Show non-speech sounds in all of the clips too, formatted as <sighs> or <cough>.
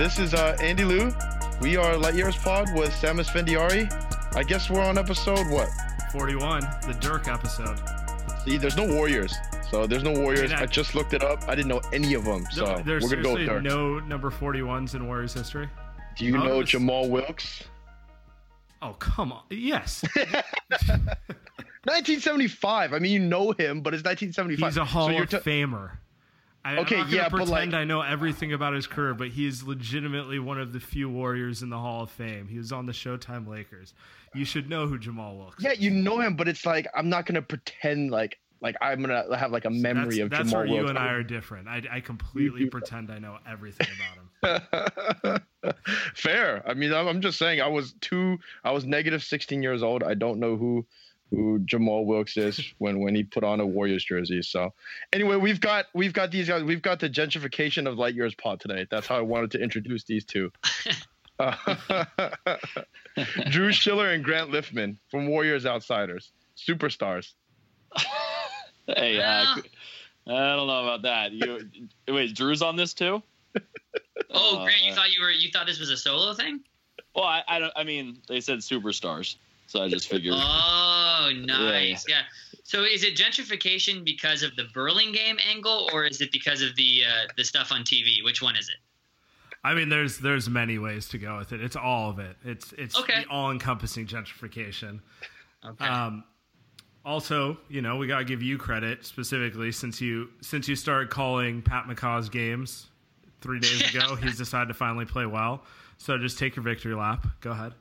This is uh, Andy Liu. We are Light Years Pod with Saam Esfandiari. I guess we're on episode what? 41, the Dirk episode. See, there's no Warriors. So there's no Warriors. I mean, I- I just looked it up. I didn't know any of them. So No, There's we're gonna go with Dirk. no number 41s in Warriors history. Do you Oh, know this- Jamaal Wilkes? Oh, come on. Yes. <laughs> <laughs> 1975. I mean, you know him, but it's 1975. He's a Hall so of ta- Famer. I, Okay, I'm not gonna yeah, but, pretend like- I know everything about his career, but he is legitimately one of the few Warriors in the Hall of Fame. He was on the Showtime Lakers. You should know who Jamaal Wilkes. Yeah, you know him, but it's like I'm not gonna pretend like like I'm gonna have like a memory That's, of that's Jamaal where you and I are different. I, I completely <laughs> pretend I know everything about him. <laughs> Fair. I mean, I'm I'm just saying. I was two. I was negative 16 years old. I don't know who who Jamaal Wilkes is <laughs> when when he put on a Warriors jersey. So, anyway, we've got we've got these guys. We've got the gentrification of Light Years Pod today. That's how I wanted to introduce these two. Uh, <laughs> <laughs> Drew Shiller and Grant Liffman from Warriors Outsiders, superstars. Hey, uh, I don't know about that. You wait, Drew's on this too? Oh, Uh, great! You thought you were you thought this was a solo thing? Well, I, I don't. I mean, they said superstars, so I just figured. Oh, nice. Yeah. So is it gentrification because of the Burlingame angle, or is it because of the uh, the stuff on TV? Which one is it? I mean, there's there's many ways to go with it. It's all of it. It's it's Okay. the all-encompassing gentrification. Okay. Um, also, you know, we gotta give you credit specifically since you since you started calling Pat McCaw's games three days ago. He's <laughs> decided to finally play well. So just take your victory lap. Go ahead.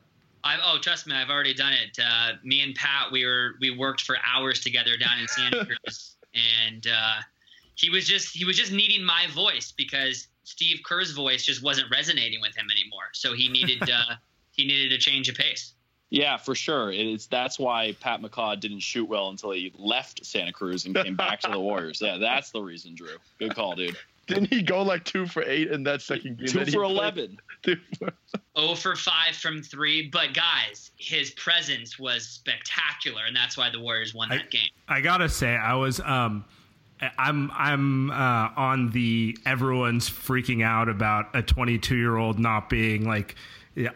I, oh, trust me, I've already done it. Uh, me and Pat, we were we worked for hours together down in Santa <laughs> Cruz, and uh, he was just he was just needing my voice because Steve Kerr's voice just wasn't resonating with him anymore. So he needed <laughs> uh, he needed a change of pace. Yeah, for sure. It is. That's why Pat McCaw didn't shoot well until he left Santa Cruz and came back to the <laughs> Warriors. Yeah, that's the reason, Drew. Good call, dude. Didn't he go like two for eight in that second game? Two for eleven. <laughs> Two for- 0 for 5 from 3. But guys, his presence was spectacular, and that's why the Warriors won that game. I gotta say, I was um, I'm I'm uh, on the everyone's freaking out about a 22 year old not being like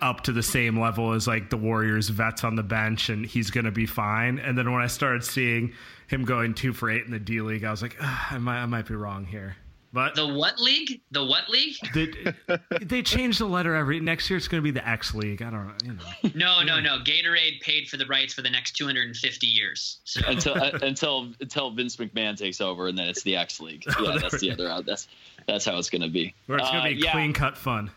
up to the same level as like the Warriors vets on the bench, and he's gonna be fine. And then when I started seeing him going two for eight in the D League, I was like, I might I might be wrong here. But The what league? The what league? <laughs> the, they change the letter every next year. It's going to be the X League. I don't know. You know. No, no, no. Gatorade paid for the rights for the next 250 years. So <laughs> until uh, until until Vince McMahon takes over, and then it's the X League. <laughs> Yeah, that's the other. That's that's how it's going to be. Where it's going to Uh, be yeah. clean cut fun.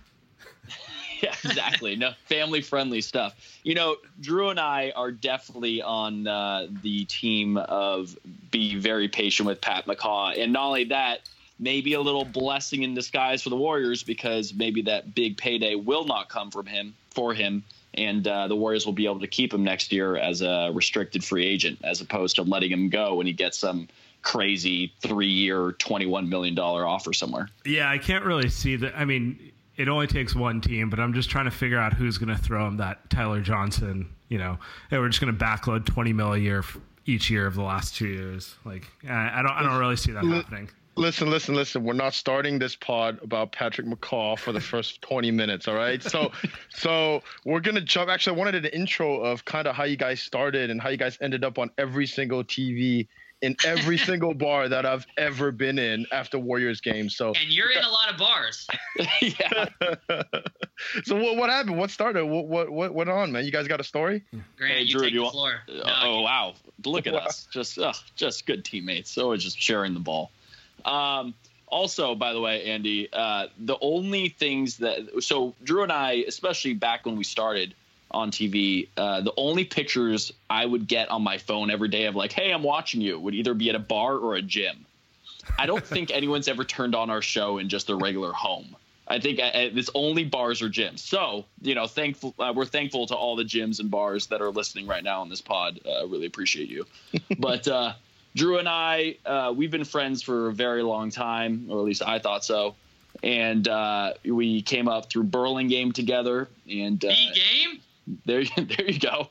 Yeah, exactly. No family friendly stuff. You know, Drew and I are definitely on uh, the team of be very patient with Pat McCaw, and not only that, maybe a little blessing in disguise for the Warriors because maybe that big payday will not come from him for him, and uh, the Warriors will be able to keep him next year as a restricted free agent as opposed to letting him go when he gets some crazy three-year, twenty-one million dollar offer somewhere. Yeah, I can't really see that. I mean, it only takes one team, but I'm just trying to figure out who's going to throw him that Tyler Johnson. You know, hey, we're just going to backload 20 mil a year each year of the last two years. Like, I, I don't, I don't really see that happening. Listen, listen, listen. We're not starting this pod about Patrick McCaw for the first <laughs> 20 minutes, all right? So so we're gonna jump. Actually, I wanted an intro of kind of how you guys started and how you guys ended up on every single TV in every <laughs> single bar that I've ever been in after Warriors games. So and you're in a lot of bars. <laughs> yeah. so what what happened? What started? What what what went on, man? You guys got a story? Grant, Hey, you Drew, take do you the want- floor. Uh, No, oh wow! Look at us, just uh, just good teammates. Always just sharing the ball. Um, also, by the way, Andy, uh, the only things that so Drew and I, especially back when we started on TV, uh, the only pictures I would get on my phone every day of like, "Hey, I'm watching you," would either be at a bar or a gym. I don't <laughs> think anyone's ever turned on our show in just their regular home. I think uh, uh, it's only bars or gyms. So, you know, thankful uh, we're thankful to all the gyms and bars that are listening right now on this pod. Uh, really appreciate you. <laughs> but uh, Drew and I, uh, we've been friends for a very long time, or at least I thought so. And uh, we came up through Burlingame together, and uh, B game. there, <laughs> there you go.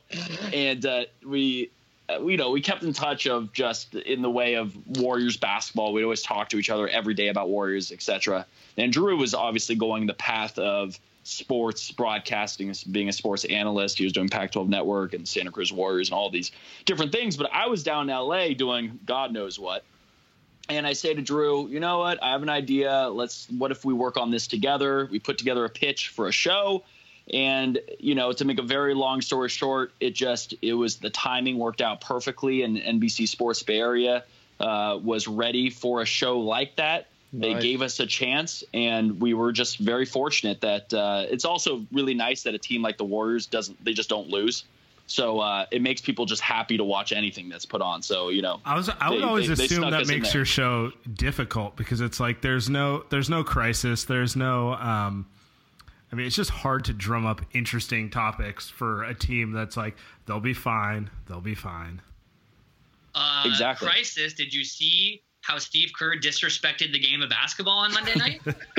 And uh, we, uh, we, you know, we kept in touch of just in the way of Warriors basketball. We'd always talk to each other every day about Warriors, etc. And Drew was obviously going the path of sports broadcasting, being a sports analyst. He was doing Pac-12 Network and Santa Cruz Warriors and all these different things. But I was down in LA doing God knows what. And I say to Drew, you know what? I have an idea. Let's. What if we work on this together? We put together a pitch for a show and you know to make a very long story short it just it was the timing worked out perfectly and nbc sports bay area uh, was ready for a show like that they Nice. gave us a chance and we were just very fortunate that uh, it's also really nice that a team like the warriors doesn't they just don't lose so uh, it makes people just happy to watch anything that's put on so you know I was I would They- always they- they assume snuck that makes your show difficult because it's like there's no there's no crisis, there's no um I mean it's just hard to drum up interesting topics for a team that's like they'll be fine, they'll be fine. Uh, Exactly. Crisis. Did you see how Steve Kerr disrespected the game of basketball on Monday night? <laughs>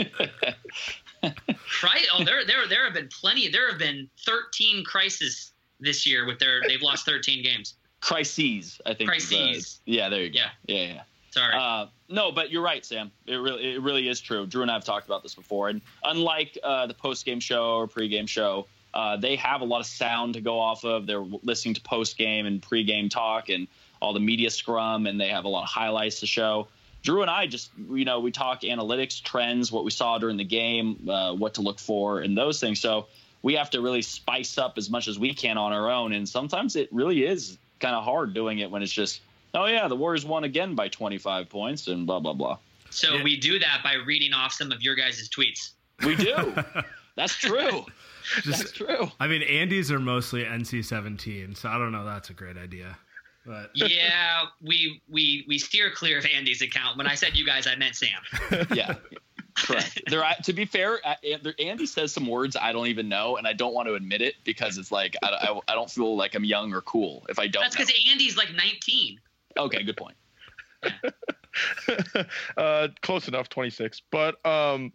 right? oh, there, there, there have been plenty. There have been 13 crises this year with their. They've lost 13 games. crises i think the- Crises. yeah there you go Yeah. yeah yeah Sorry. Uh, no, but you're right, Saam. It really, it really is true. Drew and I have talked about this before, and unlike uh, the post game show or pre game show, uh, they have a lot of sound to go off of. They're listening to post game and pre game talk and all the media scrum, and they have a lot of highlights to show. Drew and I just, you know, we talk analytics, trends, what we saw during the game, uh, what to look for, and those things. So we have to really spice up as much as we can on our own, and sometimes it really is kind of hard doing it when it's just oh yeah, the Warriors won again by 25 points and blah blah blah. so yeah. we do that by reading off some of your guys' tweets. We do. That's true. <laughs> That's true. I mean Andy's are mostly NC seventeen, so I don't know that's a great idea. But <laughs> Yeah, we we we steer clear of Andy's account. When I said you guys, I meant Saam. <laughs> Yeah. Correct. There, I- to be fair, Andy says some words I don't even know, and I don't want to admit it because it's like I, I, I don't feel like I'm young or cool if I don't. That's because Andy's like 19. Okay, good point. <laughs> uh, close enough, 26. But um,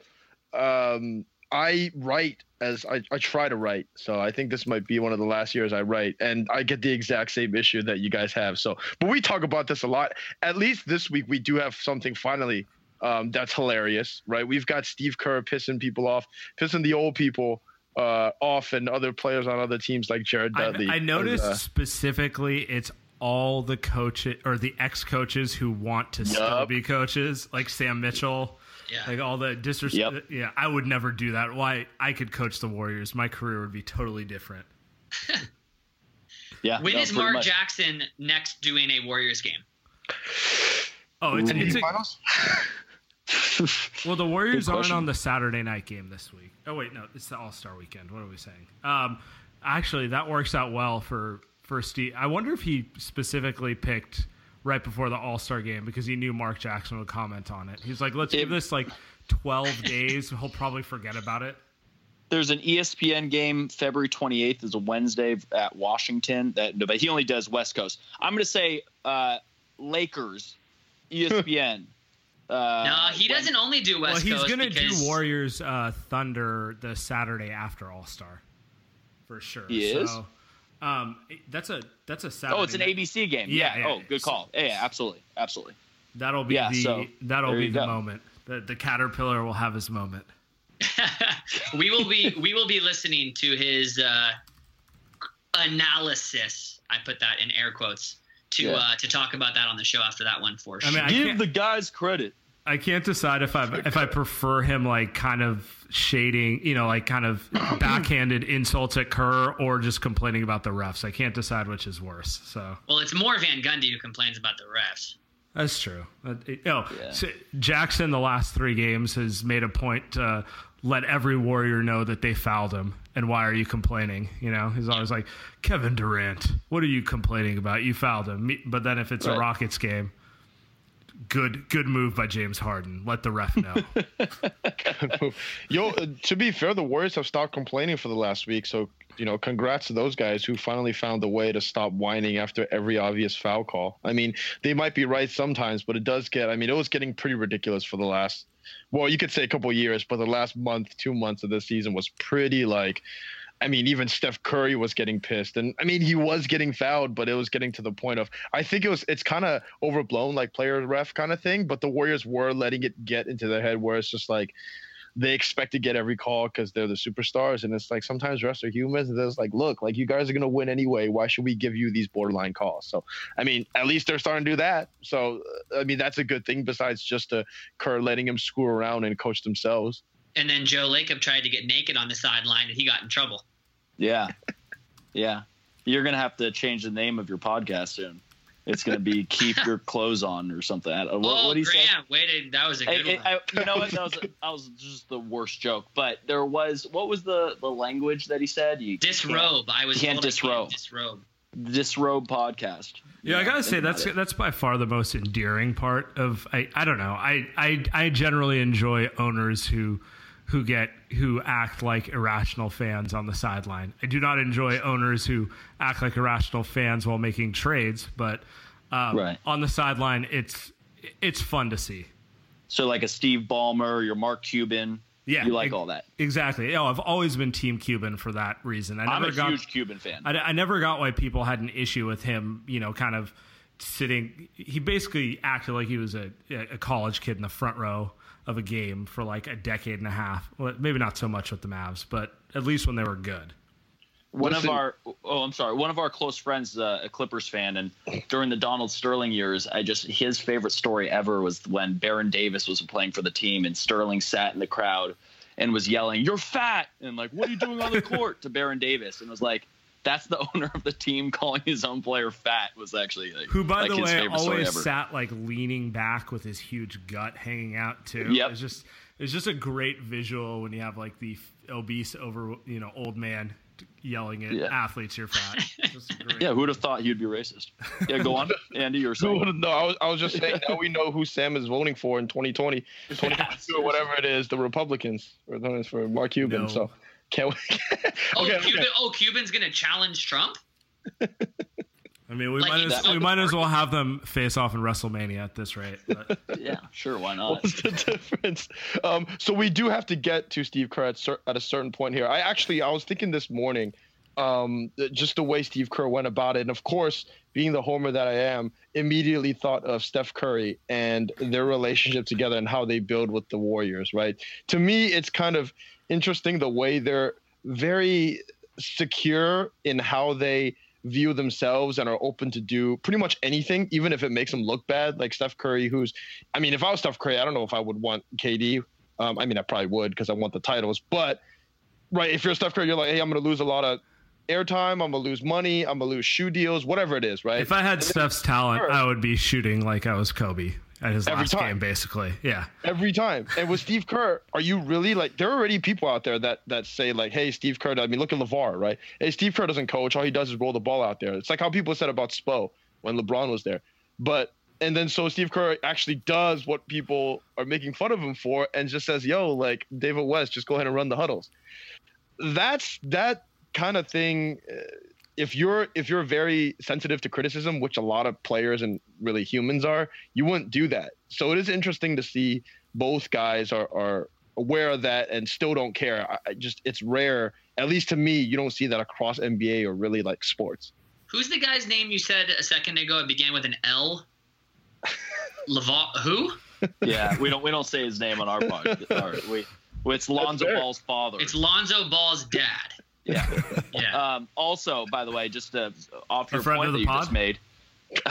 um, I write as I, I try to write. So I think this might be one of the last years I write, and I get the exact same issue that you guys have. So, but we talk about this a lot. At least this week, we do have something finally um, that's hilarious, right? We've got Steve Kerr pissing people off, pissing the old people uh, off, and other players on other teams like Jared Dudley. I, I noticed Uh, specifically it's all the coaches or the ex coaches who want to still be coaches, like Sam Mitchell. Yeah. Like all the disrespect. Yep. Yeah, I would never do that. Why I could coach the Warriors, my career would be totally different. <laughs> Yeah. When no, is Mark much. Jackson next doing a Warriors game? Oh, it's, it's a, Finals? <laughs> well, the Warriors aren't on the Saturday night game this week. Oh wait, no, it's the All Star weekend. What are we saying? Um, actually, that works out well for for Steve. I wonder if he specifically picked right before the All Star game because he knew Mark Jackson would comment on it. He's like, let's give this like twelve <laughs> days. He'll probably forget about it. There's an ESPN game February 28th is a Wednesday at Washington. That but he only does West Coast. I'm going to say uh, Lakers, <laughs> ESPN. uh, no, he when- doesn't only do West well, he's Coast gonna because do Warriors uh, Thunder the Saturday after All Star, for sure. He is? So, um, that's a that's a Saturday. Oh, it's an night- ABC game. Yeah, Yeah. yeah. Oh, good call. Yeah, yeah, absolutely, absolutely. That'll be Yeah, the so, that'll be the go. moment. The the caterpillar will have his moment. <laughs> we will be we will be listening to his uh, analysis. I put that in air quotes to Yeah. uh, to talk about that on the show after that one for I sure. mean, I Give the guys credit. I can't decide if I if I prefer him like kind of shading, you know, like kind of <clears throat> backhanded insults at Kerr or just complaining about the refs. I can't decide which is worse. So well, it's more Van Gundy who complains about the refs. that's true. Uh, it- oh, Yeah. so Jackson the last three games has made a point to let every Warrior know that they fouled him. And why are you complaining? You know, he's always like Kevin Durant. What are you complaining about? You fouled him. But then if it's a Rockets game, good good move by James Harden. Let the ref know. <laughs> Yo, to be fair, the Warriors have stopped complaining for the last week. So, you know, congrats to those guys who finally found a way to stop whining after every obvious foul call. I mean, they might be right sometimes, but it does get, I mean, it was getting pretty ridiculous for the last, well, you could say a couple years, but the last month, two months of this season was pretty like, I mean, even Steph Curry was getting pissed, and I mean, he was getting fouled, but it was getting to the point of I think it was it's kind of overblown, like player ref kind of thing. But the Warriors were letting it get into their head, where it's just like they expect to get every call because they're the superstars, and it's like sometimes refs are humans, and it's like, look, like you guys are gonna win anyway. Why should we give you these borderline calls? So, I mean, at least they're starting to do that. So, uh, I mean, that's a good thing besides just uh, Kerr letting him screw around and coach themselves. And then Joe Lacob tried to get naked on the sideline, and he got in trouble. Yeah, <laughs> yeah. You're gonna have to change the name of your podcast soon. It's gonna be <laughs> "Keep Your Clothes On" or something. What, oh, what do you say? Grant, waited. That was a good Hey, one. I, you know what? <laughs> That was that was just the worst joke. But there was what was the the language that he said? You disrobe. I was can't disrobe. disrobe. can't disrobe podcast. Yeah, I gotta say that's it. that's by far the most endearing part of I I don't know I I I generally enjoy owners who who get who act like irrational fans on the sideline. I do not enjoy owners who act like irrational fans while making trades, but um, Right. on the sideline it's it's fun to see. so like a Steve Ballmer, or your Mark Cuban. Yeah, you like ex- all that. Exactly. Oh, I've always been Team Cuban for that reason. I I'm a got huge Cuban fan. I, I never got why people had an issue with him, you know, kind of sitting. He basically acted like he was a, a college kid in the front row of a game for like a decade and a half. Well, maybe not so much with the Mavs, but at least when they were good. one Listen- of our oh i'm sorry one of our close friends is uh, a clippers fan and during the donald sterling years i just his favorite story ever was when baron davis was playing for the team and sterling sat in the crowd and was yelling you're fat and like what are you doing on the court to baron davis and was like that's the <laughs> owner of the team calling his own player fat was actually like, Who, by like the his way, always sat like leaning back with his huge gut hanging out too. Yep. It's just it's just a great visual when you have like the obese over you know old man yelling at Yeah. athletes you're fat. It's <laughs> just great. yeah who'd have thought he'd be racist yeah go on <laughs> andy you're No, saying no, I was, I was just saying now we know who Sam is voting for in 2020, 2022 or whatever it is, the Republicans. Or no, it's for Mark Cuban. No. So can't we? Oh, okay, Cuban, okay. oh, Cuban's gonna challenge Trump. <laughs> I mean, we Like might as, we might as well have them face off in WrestleMania at this rate. But <laughs> yeah sure why not What's the difference? Um, so we do have to get to Steve Kerr at, cer- at a certain point here. I actually I was thinking this morning, um, just the way Steve Kerr went about it, and of course, being the homer that I am, immediately thought of Steph Curry and their relationship together and how they build with the Warriors. Right? To me, it's kind of interesting the way they're very secure in how they view themselves and are open to do pretty much anything, even if it makes them look bad. Like Steph Curry, who's, I mean, if I was Steph Curry, I don't know if I would want KD. Um, I mean, I probably would because I want the titles. But right, if you're Steph Curry, you're like, hey, I'm going to lose a lot of airtime. I'm gonna lose money. I'm gonna lose shoe deals, whatever it is, right? If I had Steph's talent, I would be shooting like I was Kobe at his Every last time. game, basically. Yeah. every time. And with Steve Kerr, are you really like? There are already people out there that that say like, "Hey, Steve Kerr." I mean, look at LaVar, right? Hey, Steve Kerr doesn't coach. All he does is roll the ball out there. It's like how people said about Spo when LeBron was there. But and then so Steve Kerr actually does what people are making fun of him for, and just says, "Yo, like David West, just go ahead and run the huddles." That's that kind of thing. uh, If you're if you're very sensitive to criticism, which a lot of players and really humans are, you wouldn't do that. So it is interesting to see both guys are are aware of that and still don't care. I, I just it's rare, at least to me, you don't see that across NBA or really like sports. Who's the guy's name you said a second ago? It began with an L. <laughs> LaVar. Who? Yeah, we don't we don't say his name on our pod. <laughs> Our, we, it's Lonzo. Ball's father. It's Lonzo Ball's dad. Yeah. <laughs> Yeah. Um, also, by the way, just uh, off A your friend point of that the you pod? just made.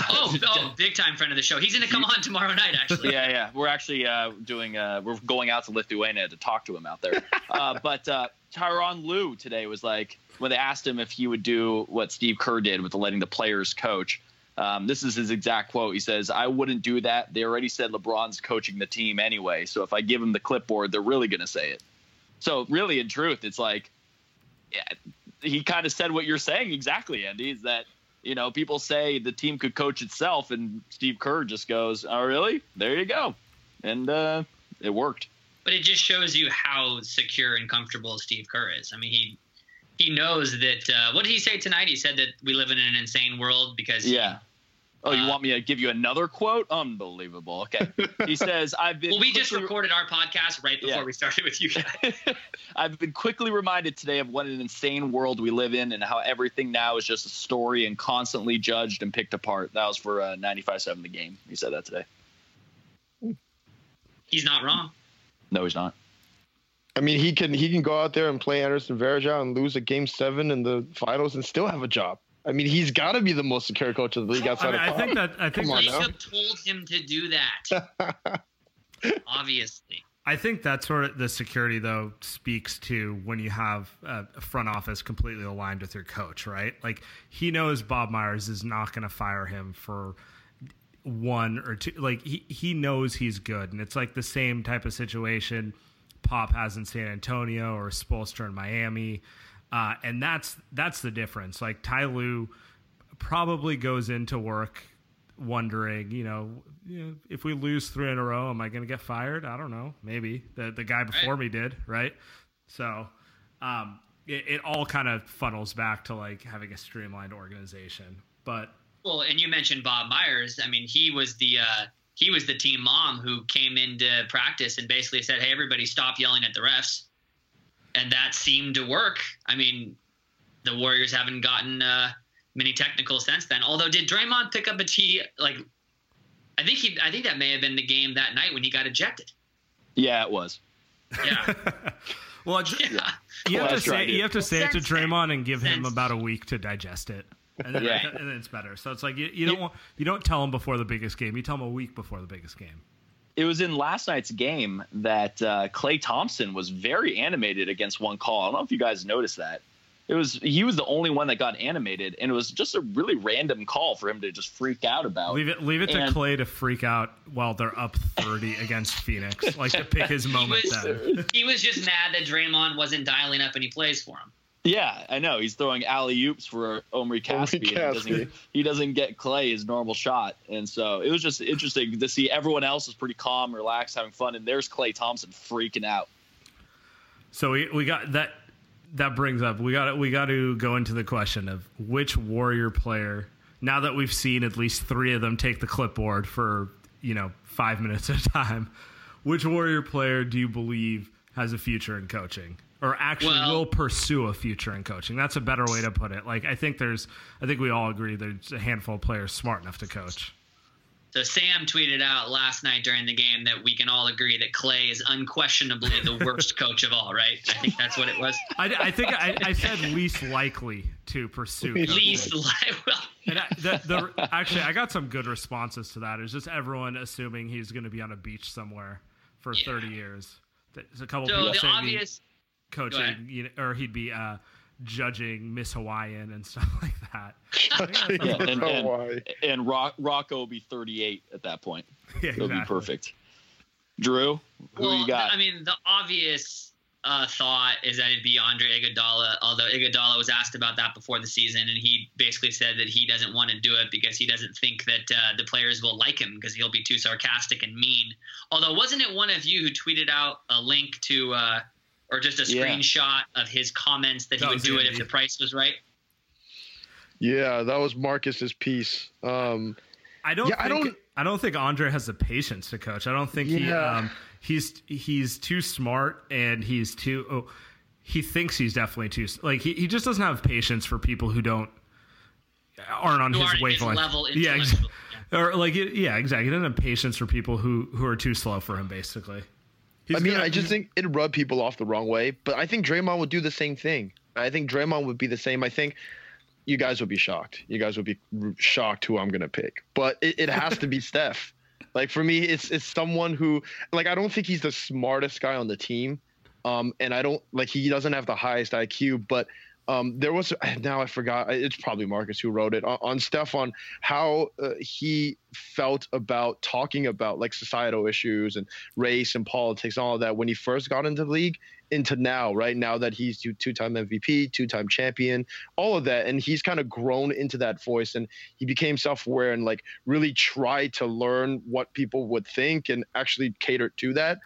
oh, <laughs> oh, big time friend of the show. He's gonna come on tomorrow night, actually. yeah, yeah. We're actually uh, doing. Uh, we're going out to Lithuania to talk to him out there. Uh, <laughs> but uh, Tyronn Lue today was like when they asked him if he would do what Steve Kerr did with the letting the players coach. Um, this is his exact quote. He says, "I wouldn't do that. They already said LeBron's coaching the team anyway. So if I give him the clipboard, they're really going to say it." So really, in truth, it's like, yeah, he kind of said what you're saying exactly, Andy. Is that you know people say the team could coach itself, and Steve Kerr just goes, "Oh, really? There you go," and uh, it worked. But it just shows you how secure and comfortable Steve Kerr is. I mean, he he knows that. Uh, what did he say tonight? He said that we live in an insane world because Yeah. Oh, you Uh, want me to give you another quote? Unbelievable. Okay. He <laughs> says, "I've been." Well, we just recorded our podcast right before Yeah. we started with you guys. <laughs> I've been quickly reminded today of what an insane world we live in and how everything now is just a story and constantly judged and picked apart. That was for uh, 95.7 The Game. He said that today. He's not wrong. No, he's not. I mean, he can he can go out there and play Anderson Varejao and lose a game seven in the finals and still have a job. I mean, he's got to be the most secure coach of the league I, outside mean, I of think that I think Come on that's- now. Lacob told him to do that. <laughs> Obviously. I think that's where the security though speaks to when you have a a front office completely aligned with your coach, right? Like he knows Bob Myers is not going to fire him for one or two. Like he he knows he's good, and it's like the same type of situation Pop has in San Antonio or Spoelstra in Miami, uh, and that's that's the difference. Like Ty Lue probably goes into work wondering, you know, you know, if we lose three in a row, am I going to get fired? I don't know. Maybe the the guy before me did, right? So, um, it, it all kind of funnels back to like having a streamlined organization. But Well, and you mentioned Bob Myers. I mean, he was the uh, he was the team mom who came into practice and basically said, "Hey, everybody, stop yelling at the refs," and that seemed to work. I mean, the Warriors haven't gotten uh, many technicals since then. Although, did Draymond pick up a T? Like, I think he. I think that may have been the game that night when he got ejected. Yeah, it was. Yeah, <laughs> well, yeah. you have to say right, you have to say it to Sense. Draymond and give him about a week to digest it. And then, Yeah. and then it's better. So it's like you, you don't want you don't tell him before the biggest game. You tell him a week before the biggest game. It was in last night's game that uh, Klay Thompson was very animated against one call. I don't know if you guys noticed that. It was he was the only one that got animated, and it was just a really random call for him to just freak out about. Leave it leave it to Klay to freak out while they're up thirty against Phoenix. Like to pick his <laughs> He moment was, then. <laughs> he was just mad that Draymond wasn't dialing up any plays for him. Yeah, I know. He's throwing alley oops for Omri Caspi. and He doesn't, he doesn't get Klay his normal shot. And so it was just interesting to see everyone else is pretty calm, relaxed, having fun. And there's Klay Thompson freaking out. So we, we got that that brings up we got we got to go into the question of which warrior player now that we've seen at least 3 of them take the clipboard for, you know, 5 minutes at a time, which warrior player do you believe has a future in coaching? Or actually Well- will pursue a future in coaching. That's a better way to put it. Like I think there's I think we all agree there's a handful of players smart enough to coach. So Saam tweeted out last night during the game that we can all agree that Klay is unquestionably the worst coach of all, right? I think that's what it was. I, I think I, I, said least likely to pursue. Least likely. Well, and I, the, the, actually, I got some good responses to that. It's just everyone assuming he's going to be on a beach somewhere for yeah. 30 years. There's a couple so people the saying obvious coaching, you know, or he'd be uh, judging Miss Hawaiian and <laughs> stuff like that. <laughs> yeah, and, and, and Rock, Rocco will be 38 at that point. Yeah, It'll exactly. be perfect. Drew, who well, you got? I mean, the obvious uh, thought is that it'd be Andre Iguodala. Although Iguodala was asked about that before the season, and he basically said that he doesn't want to do it because he doesn't think that uh, the players will like him because he'll be too sarcastic and mean. Although, wasn't it one of you who tweeted out a link to? Or just a Yeah. screenshot of his comments that, That he would do it if the price was right. Yeah, that was Marcus's piece. Um, I don't. Yeah, I think, don't- I don't think Andre has the patience to coach. I don't think he. Yeah. Um, he's he's too smart and he's too. Oh, he thinks he's definitely too. Like he, he just doesn't have patience for people who don't aren't on Who his aren't his wavelength. level yeah, ex- intellectual, or like yeah, exactly. He doesn't have patience for people who who are too slow for him. Basically. He's I mean, gonna- I just think it'd rub people off the wrong way, but I think Draymond would do the same thing. I think Draymond would be the same. I think you guys would be shocked. You guys would be shocked who I'm gonna pick, but it, it has to be <laughs> Steph. Like for me, it's it's someone who like I don't think he's the smartest guy on the team, um, and I don't like he doesn't have the highest IQ, but. Um, there was <sighs> now I forgot it's probably Marcus who wrote it on, on Steph on how uh, he felt about talking about like societal issues and race and politics and all of that when he first got into the league into now right? Now that he's two- two-time mvp two-time champion all of that. And he's kind of grown into that voice and he became self-aware and like really tried to learn what people would think and actually cater to that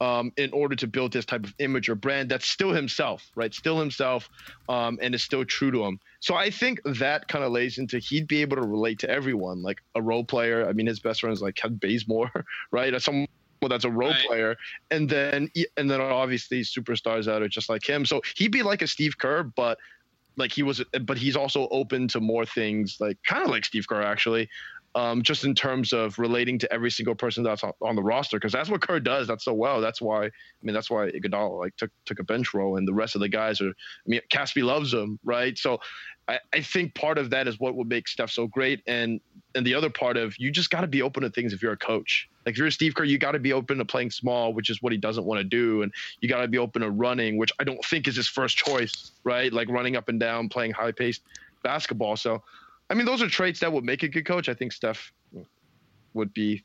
um, in order to build this type of image or brand that's still himself, right? Still himself, um, and is still true to him. So I think that kind of lays into he'd be able to relate to everyone, like a role player. I mean, his best friend is like Kevin Bazemore, <laughs> right? As someone that's a role Right. player, and then and then obviously superstars that are just like him. So he'd be like a Steve Kerr, but like he was, but he's also open to more things, like kind of like Steve Kerr actually, um, just in terms of relating to every single person that's on, the roster, because that's what Kerr does. That's so well. That's why I mean that's why Iguodala like took took a bench role, and the rest of the guys are. I mean, Caspi loves him, right? So I, I think part of that is what would make Steph so great, and and the other part of you just got to be open to things if you're a coach. Like if you're Steve Kerr, you got to be open to playing small, which is what he doesn't want to do, and you got to be open to running, which I don't think is his first choice, right? Like running up and down, playing high paced basketball. So, I mean, those are traits that would make a good coach. I think Steph would be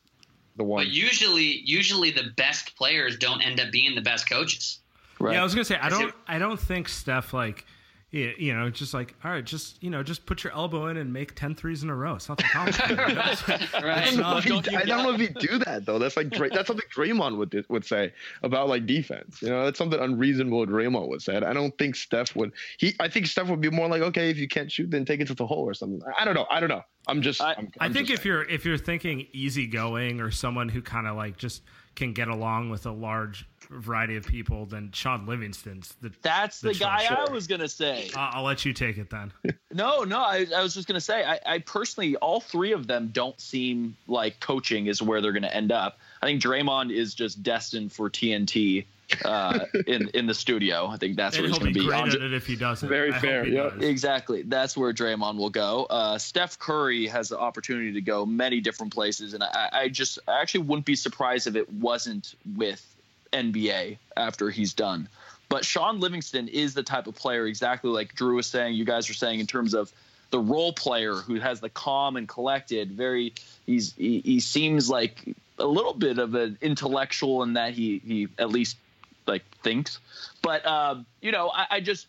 the one. But usually, usually the best players don't end up being the best coaches. Right. Yeah, I was gonna say I don't it- I don't think Steph like yeah, you know, just like all right, just you know, just put your elbow in and make 10 threes in a row. It's nothing complicated. I <laughs> right. don't, know if Don't you I don't know if he'd do that though. That's like that's something Draymond would would say about like defense. You know, that's something unreasonable Draymond would say. I don't think Steph would. He, I think Steph would be more like, okay, if you can't shoot, then take it to the hole or something. I don't know. I don't know. I'm just. I- I'm, I I'm think just if you're if you're thinking easygoing or someone who kind of like just can get along with a large variety of people, than Shaun Livingston's the. That's the That's for guy I was gonna say. I'll, I'll let you take it then. <laughs> No, no, I, I was just gonna say, I, I personally, all three of them don't seem like coaching is where they're gonna end up. I think Draymond is just destined for TNT uh, in in the studio. I think that's and where he's he'll gonna be be. great Andre- at it if he doesn't. Very I fair, he yeah. does. Exactly. That's where Draymond will go. Uh, Steph Curry has the opportunity to go many different places, and I, I just I actually wouldn't be surprised if it wasn't with NBA after he's done. But Shaun Livingston is the type of player, exactly like Drew was saying, you guys were saying, in terms of the role player who has the calm and collected. Very, he's he, he seems like a little bit of an intellectual in that he he at least like thinks. But um, you know, I, I just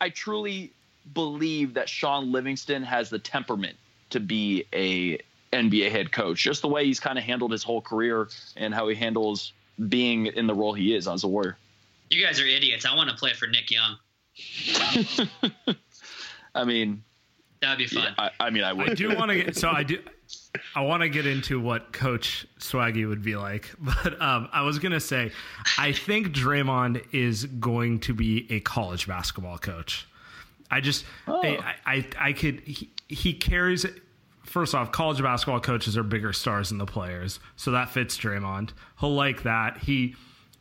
I truly believe that Shaun Livingston has the temperament to be a NBA head coach. Just the way he's kind of handled his whole career and how he handles being in the role he is as a warrior. You guys are idiots. I want to play for Nick Young. <laughs> I mean, That'd be fun. I, I mean, I would. I do want to get so I do. I want to get into what Coach Swaggy would be like, <laughs> but um, I was gonna say, I think Draymond is going to be a college basketball coach. I just, I, I, I could. He, he carries first off, college basketball coaches are bigger stars than the players, so that fits Draymond. He'll like that. He,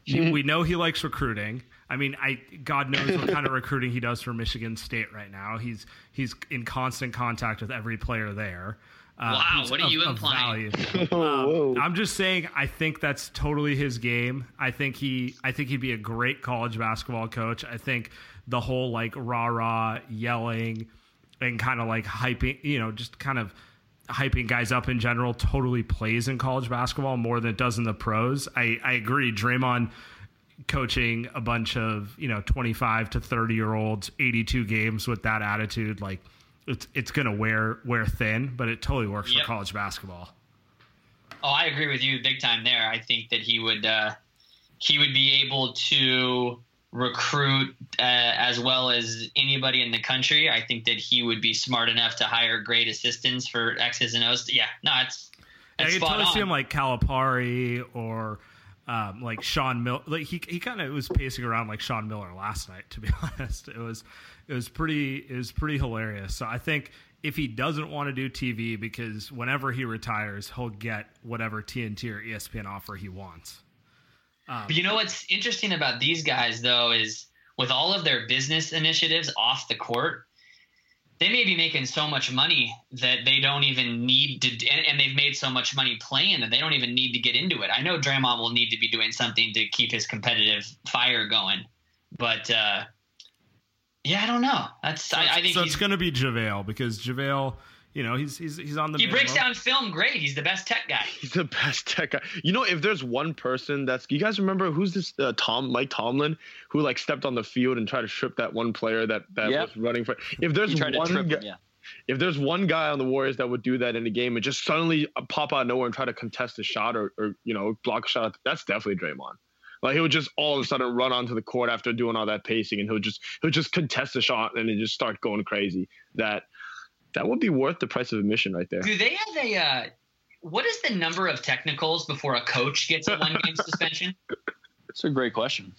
he we know he likes recruiting. I mean, I God knows what kind of recruiting he does for Michigan State right now. He's he's in constant contact with every player there. Uh, Wow, what are of- you of implying? value. <laughs> Um, I'm just saying. I think that's totally his game. I think he. I think he'd be a great college basketball coach. I think the whole like rah rah yelling and kind of like hyping, you know, just kind of hyping guys up in general totally plays in college basketball more than it does in the pros. I, I agree. Draymond coaching a bunch of, you know, 25 to 30 year olds, 82 games with that attitude, like it's, it's going to wear, wear thin, but it totally works Yep. for college basketball. Oh, I agree with you big time there. I think that he would uh, he would be able to recruit uh, as well as anybody in the country. I think that he would be smart enough to hire great assistants for X's and O's. Yeah, no, it's I could totally see him like Calipari or um, like Sean Miller. Like he he kind of was pacing around like Sean Miller last night. To be <laughs> honest, it was it was pretty was pretty hilarious. So I think if he doesn't want to do TV because whenever he retires, he'll get whatever TNT or ESPN offer he wants. But you know what's interesting about these guys though is with all of their business initiatives off the court, they may be making so much money that they don't even need to, and, and they've made so much money playing that they don't even need to get into it. I know Draymond will need to be doing something to keep his competitive fire going, but uh, yeah, I don't know. That's I, I think so it's going to be JaVale because JaVale, you know, he's he's he's on the he breaks minimum. down film great. He's the best tech guy. He's the best tech guy. You know, if there's one person that's you guys remember who's this uh, Tom Mike Tomlin who like stepped on the field and tried to strip that one player that that Yep. was running for. If there's He tried to one trip guy, him, yeah. if there's one guy on the Warriors that would do that in a game and just suddenly uh, pop out of nowhere and try to contest a shot or, or you know block a shot, that's definitely Draymond. Like he would just all of a sudden run onto the court after doing all that pacing, and he'll just he'll just contest a shot and then just start going crazy. That that would be worth the price of admission right there. Do they have a uh, what is the number of technicals before a coach gets a one game suspension? <laughs> It's a great question.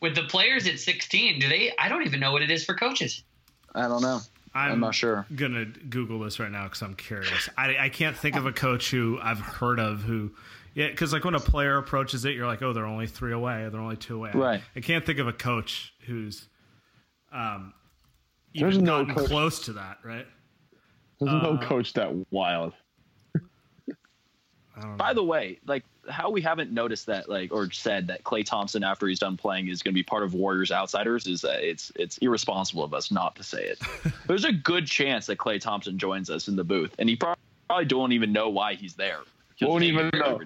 With the players at 16, do they? I don't even know what it is for coaches. I don't know. I'm, not sure. gonna Google this right now because I'm curious. I, I can't think of a coach who I've heard of who, yeah, because like when a player approaches it, you're like, oh, they're only three away, they're only two away. Right. I can't think of a coach who's, um, There's no gotten coach- close to that, right? There's Uh, no coach that wild. By the way, like how we haven't noticed that, like, or said that Klay Thompson after he's done playing is going to be part of Warriors Outsiders is uh, it's it's irresponsible of us not to say it. <laughs> There's a good chance that Klay Thompson joins us in the booth, and he prob- probably don't even know why he's there. He'll Won't even know.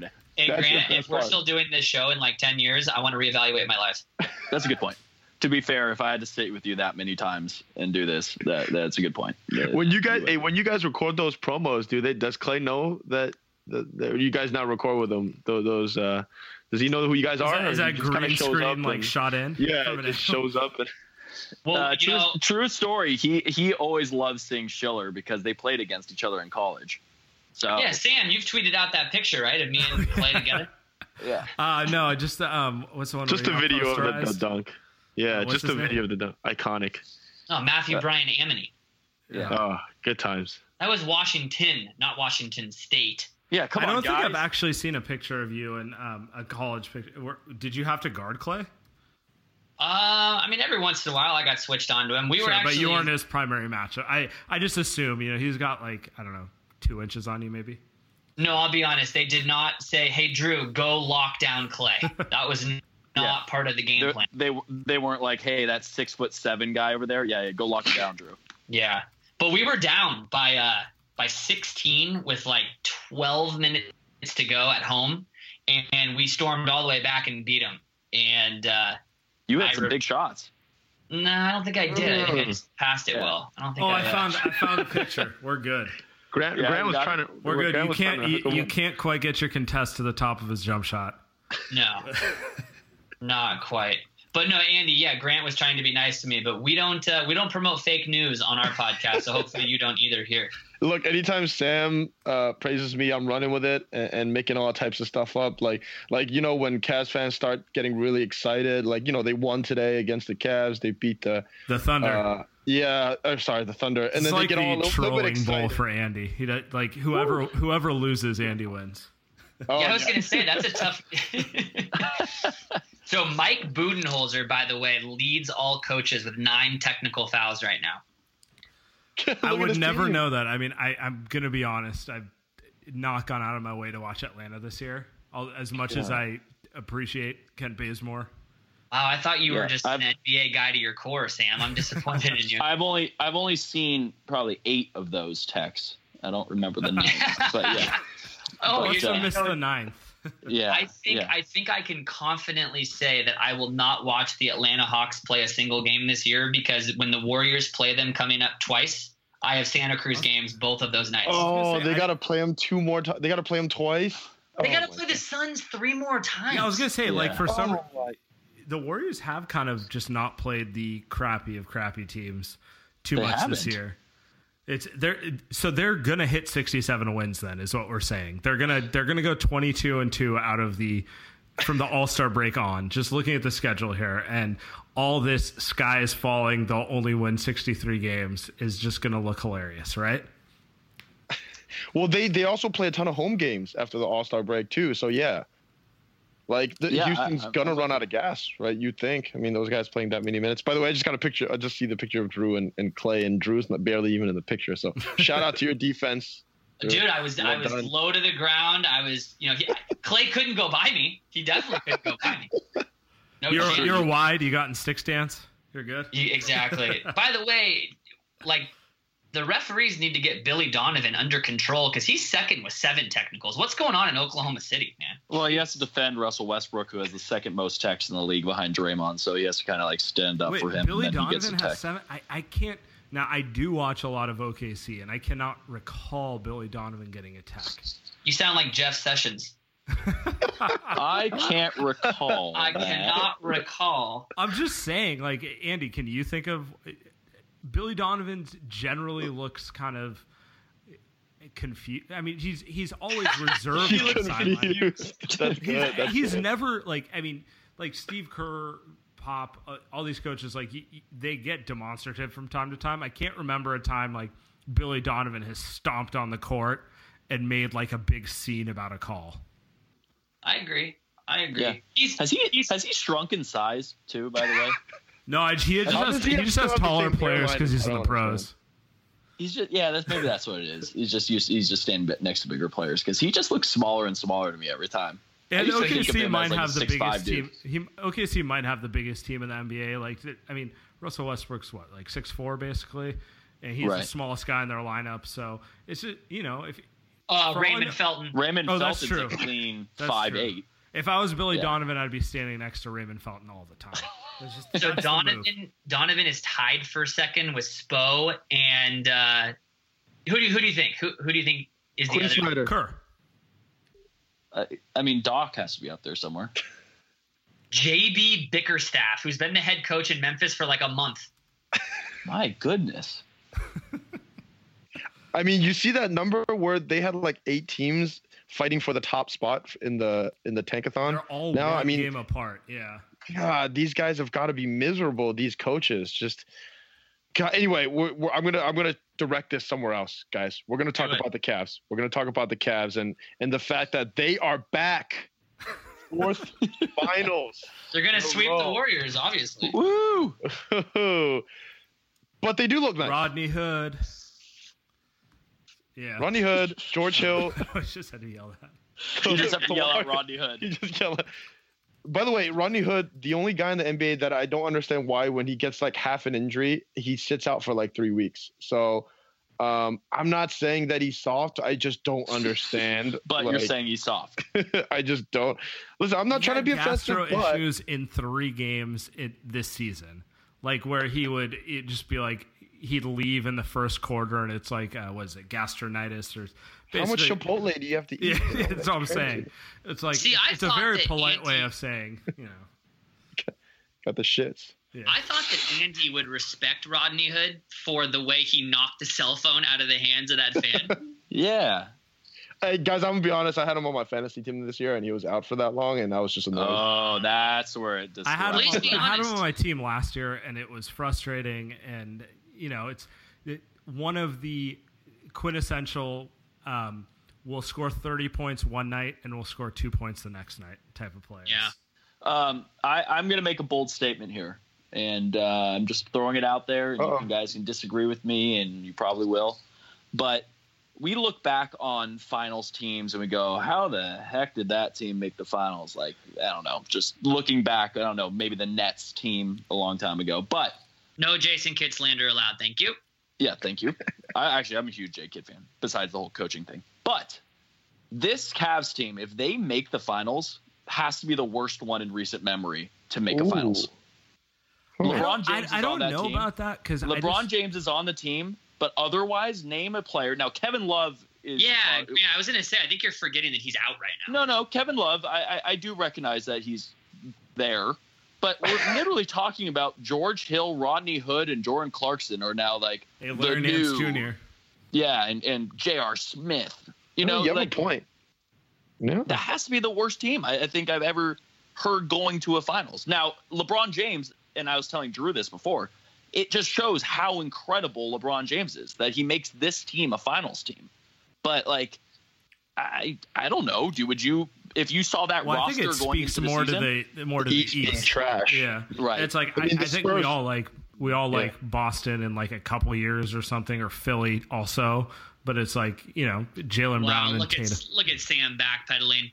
Every day. Hey That's Grant, if we're part. still doing this show in like 10 years, I want to reevaluate my life. <laughs> That's a good point. To be fair, if I had to sit with you that many times and do this, that that's a good point. That- When you guys, would. hey, when you guys record those promos, do they? Does Klay know that? that, that you guys now record with them? Those, those uh, does he know who you guys Is are? that, is he that just green shows up screen like and- shot in? Yeah, it just shows up. And, <laughs> Well, Uh, you true, know, true story. He he always loves seeing Shiller because they played against each other in college. So yeah, Saam, you've tweeted out that picture, right, of me and Klay <laughs> together. yeah. Uh, no, just the, um, what's the one? just where a video of the, the dunk. Yeah, Uh, what's just a his name? video of the dunk. Iconic. Oh, Matthew Bryan Amity. Yeah. Oh, good times. That was Washington, not Washington State. Yeah, come I on, I don't think guys. I've actually seen a picture of you in um, a college picture. Did you have to guard Klay? Uh, I mean, every once in a while, I got switched onto him. We Sure, were actually. but you weren't his primary matchup. I I just assume you know he's got like I don't know two inches on you maybe. No, I'll be honest. They did not say, "Hey, Drew, go lock down Klay." <laughs> That was not Yeah. part of the game They're- plan. they they weren't like, hey, that six foot seven guy over there. Yeah, yeah go lock it down, Drew. Yeah, but we were down by uh by 16 with like 12 minutes to go at home, and, and we stormed all the way back and beat them. And uh, You had I some re- big shots. no, I don't think I did. I think I just passed it Yeah. well. I don't think Oh, I, I found I found a <laughs> picture. We're good. Grant, Yeah, Grant was got trying to. We're good. Grant You can't you, you can't quite get your contest to the top of his jump shot. No, <laughs> not quite. But no, Andy. Yeah, Grant was trying to be nice to me, but we don't uh, we don't promote fake news on our podcast, so hopefully you don't either here. Look, anytime Saam uh, praises me, I'm running with it and, and making all types of stuff up. Like, like you know, when Cavs fans start getting really excited, like you know, they won today against the Cavs. They beat the The Thunder. uh, Yeah, uh, sorry, the Thunder, and it's then like they get the all a little bit trolling bowl for Andy. He does, like whoever whoever loses, Andy wins. Oh, yeah, I was yeah. gonna say that's a tough. <laughs> <laughs> so Mike Budenholzer, by the way, leads all coaches with nine technical fouls right now. <laughs> I would never team. know that. I mean, I, I'm gonna be honest. I've not gone out of my way to watch Atlanta this year. I'll, as much as I appreciate Kent Bazemore. Wow, I thought you were just I've- an NBA guy to your core, Saam. I'm disappointed in <laughs> you. I've only I've only seen probably eight of those texts. I don't remember the names, <laughs> but yeah, oh, But, you Also uh, missed the ninth. <laughs> yeah. I think yeah. I think I can confidently say that I will not watch the Atlanta Hawks play a single game this year because when the Warriors play them coming up twice, I have Santa Cruz games both of those nights. Oh, say, they got to play them two more times. They got to play them twice. they Oh got to my play the Suns three more times. Yeah, I was gonna say like Yeah. for some Oh my- the Warriors have kind of just not played the crappy of crappy teams too They much this haven't. year. It's they're so they're gonna hit 67 wins then is what we're saying. They're gonna they're gonna go 22 and two out of the from the All Star break on. Just looking at the schedule here and all this sky is falling. They'll only win 63 games is just gonna look hilarious, right? <laughs> Well, they they also play a ton of home games after the All Star break too. So yeah, like the, Yeah, Houston's I- gonna run out of gas, right? You'd think. I mean, those guys playing that many minutes. By the way, I just got a picture. I just see the picture of Drew and, and Klay, and Drew's not barely even in the picture. So <laughs> shout out to your defense. Dude, I was I was done. low to the ground. I was, you know, he, Klay couldn't go by me. He definitely couldn't go by me. No You're chance. you're wide. You got in stick stance. You're good. You- exactly. <laughs> By the way, like the referees need to get Billy Donovan under control because he's second with seven technicals. What's going on in Oklahoma City, man? Well, he has to defend Russell Westbrook, who has the second most techs in the league behind Draymond, so he has to kind of like stand up Wait, for him. Billy and then he gets Donovan a has seven. I, I can't. Now I do watch a lot of OKC, and I cannot recall Billy Donovan getting a tech. You sound like Jeff Sessions. <laughs> I can't recall. I that. cannot recall. I'm just saying, like Andy, can you think of Billy Donovan's Generally looks kind of confused. I mean, he's he's always <laughs> reserved on the sideline. Confused. <laughs> That's good. He's, That's he's good. never like I mean like Steve Kerr, Pop, uh, all these coaches like y- y- they get demonstrative from time to time. I can't remember a time like Billy Donovan has stomped on the court and made like a big scene about a call. I agree. I agree. Yeah. He's Has he has he shrunk in size too? By the way, <laughs> No, I- he just How has, does he he have just to has have the taller same players hairline? because he's in the don't pros. understand. he's just yeah. That's maybe that's what it is. He's just used, he's just standing bit next to bigger players because he just looks smaller and smaller to me every time. I And used to think of OKC him might as, like, a have the 6'5" biggest dude. team. He, OKC might have the biggest team in the NBA. Like, th- I mean, Russell Westbrook's what, like six four basically, and he's the Right. smallest guy in their lineup. So it's just you know if uh, For all I Raymond Felton. Raymond Oh, that's Felton's a true. clean That's five true. eight. if I was Billy Yeah. Donovan, I'd be standing next to Raymond Felton all the time. <laughs> It's just, So that's move. Donovan Donovan is tied for second with Spo and uh, who do you, who do you think who who do you think is the other? Kerr. Uh, I mean, Doc has to be up there somewhere. JB Bickerstaff, who's been the head coach in Memphis for like a month. My goodness. <laughs> I mean, you see that number where they had like eight teams fighting for the top spot in the in the tankathon. They're all now, one I mean, game apart. Yeah. God, these guys have got to be miserable. These coaches just. God, anyway, we're, we're, I'm gonna I'm gonna direct this somewhere else, guys. We're gonna talk about the Cavs. We're gonna talk about the Cavs and and the fact that they are back, fourth <laughs> finals. They're gonna In a sweep the. Warriors, obviously. Woo! but they do look nice. Rodney Hood. Yeah. Rodney Hood, <laughs> George Hill. I just had to yell that. You just have to yell out Rodney Hood. <laughs> You just yell at- By the way, Rodney Hood, the only guy in the NBA that I don't understand why when he gets like half an injury, he sits out for like three weeks. So um, I'm not saying that he's soft. I just don't <laughs> understand. But you're saying he's soft. <laughs> I just don't. Listen, I'm not He trying to be offensive, gastro but issues in three games it, this season, like where he would it just be like he'd leave in the first quarter, and it's like uh, was it gastritis or how much Chipotle do you have to eat? <laughs> Yeah, eat? <laughs> that's what I'm saying. It's like See, I it's a very that polite way of saying, you know. Got the shits. Yeah. I thought that Andy would respect Rodney Hood for the way he knocked the cell phone out of the hands of that fan. <laughs> Yeah. Hey guys, I'm gonna be honest. I had him on my fantasy team this year, and he was out for that long, and I was just annoyed. Oh, that's where it. I had, him, on- I had him on my team last year, and it was frustrating. And you know, it's it, one of the quintessential. Um, we'll score thirty points one night and we'll score two points the next night type of players. Yeah. Um, I, I'm going to make a bold statement here, and uh, I'm just throwing it out there. And you Uh-oh. can- guys can disagree with me, and you probably will. But we look back on finals teams and we go, "How the heck did that team make the finals?" Like I don't know. Just looking back, I don't know. Maybe the Nets team a long time ago, but No Jason Kidd slander allowed. Thank you. Yeah, thank you. <laughs> I actually I'm a huge J Kidd fan. Besides the whole coaching thing, but this Cavs team, if they make the finals, has to be the worst one in recent memory to make a finals. I LeBron don't, James I, I is don't on that know team. about that because LeBron James is on the team, but otherwise, name a player. Now, Kevin Love is. Yeah, uh, yeah. I was gonna say. I think you're forgetting that he's out right now. no, no, Kevin Love. I, I, I do recognize that he's there, but we're literally talking about George Hill, Rodney Hood, and Jordan Clarkson are now like Hey, the Larry Nance new, Jr. Yeah, and and J.R. Smith. You I mean, know, you have like a point. Yeah. that has to be the worst team I, I think I've ever heard going to a finals. Now, LeBron James, and I was telling Drew this before, it just shows how incredible LeBron James is that he makes this team a finals team. But like, I I don't know. Do would you if you saw that Well, I roster think it going speaks into the more season? to the more to the being East. trash. Yeah, Right. It's like I I, mean, I, the think we all like we all Yeah. like Boston in like a couple years or something, or Philly also. But it's like you know Jalen Wow, Brown and look Tatum. at look at Saam backpedaling.